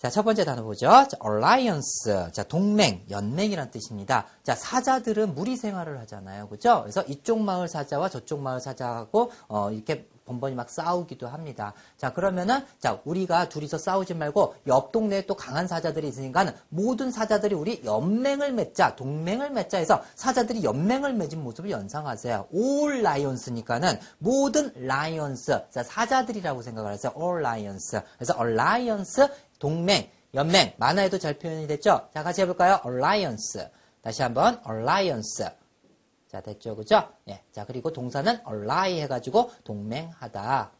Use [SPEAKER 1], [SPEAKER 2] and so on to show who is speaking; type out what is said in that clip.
[SPEAKER 1] 자, 첫 번째 단어 보죠. 자, alliance. 자, 동맹, 연맹이란 뜻입니다. 자, 사자들은 무리 생활을 하잖아요. 그죠? 그래서 이쪽 마을 사자와 저쪽 마을 사자하고, 어, 이렇게 번번이 막 싸우기도 합니다. 자, 그러면은, 자, 우리가 둘이서 싸우지 말고, 옆 동네에 또 강한 사자들이 있으니까는, 모든 사자들이 우리 연맹을 맺자, 동맹을 맺자 해서, 사자들이 연맹을 맺은 모습을 연상하세요. all lions니까는, 모든 lions. 자, 사자들이라고 생각을 하세요. all lions. 그래서 alliance, 동맹, 연맹. 만화에도 잘 표현이 됐죠? 자, 같이 해볼까요? alliance. 다시 한번, alliance. 자, 됐죠? 그죠? 예. 자, 그리고 동사는 ally 해가지고 동맹하다.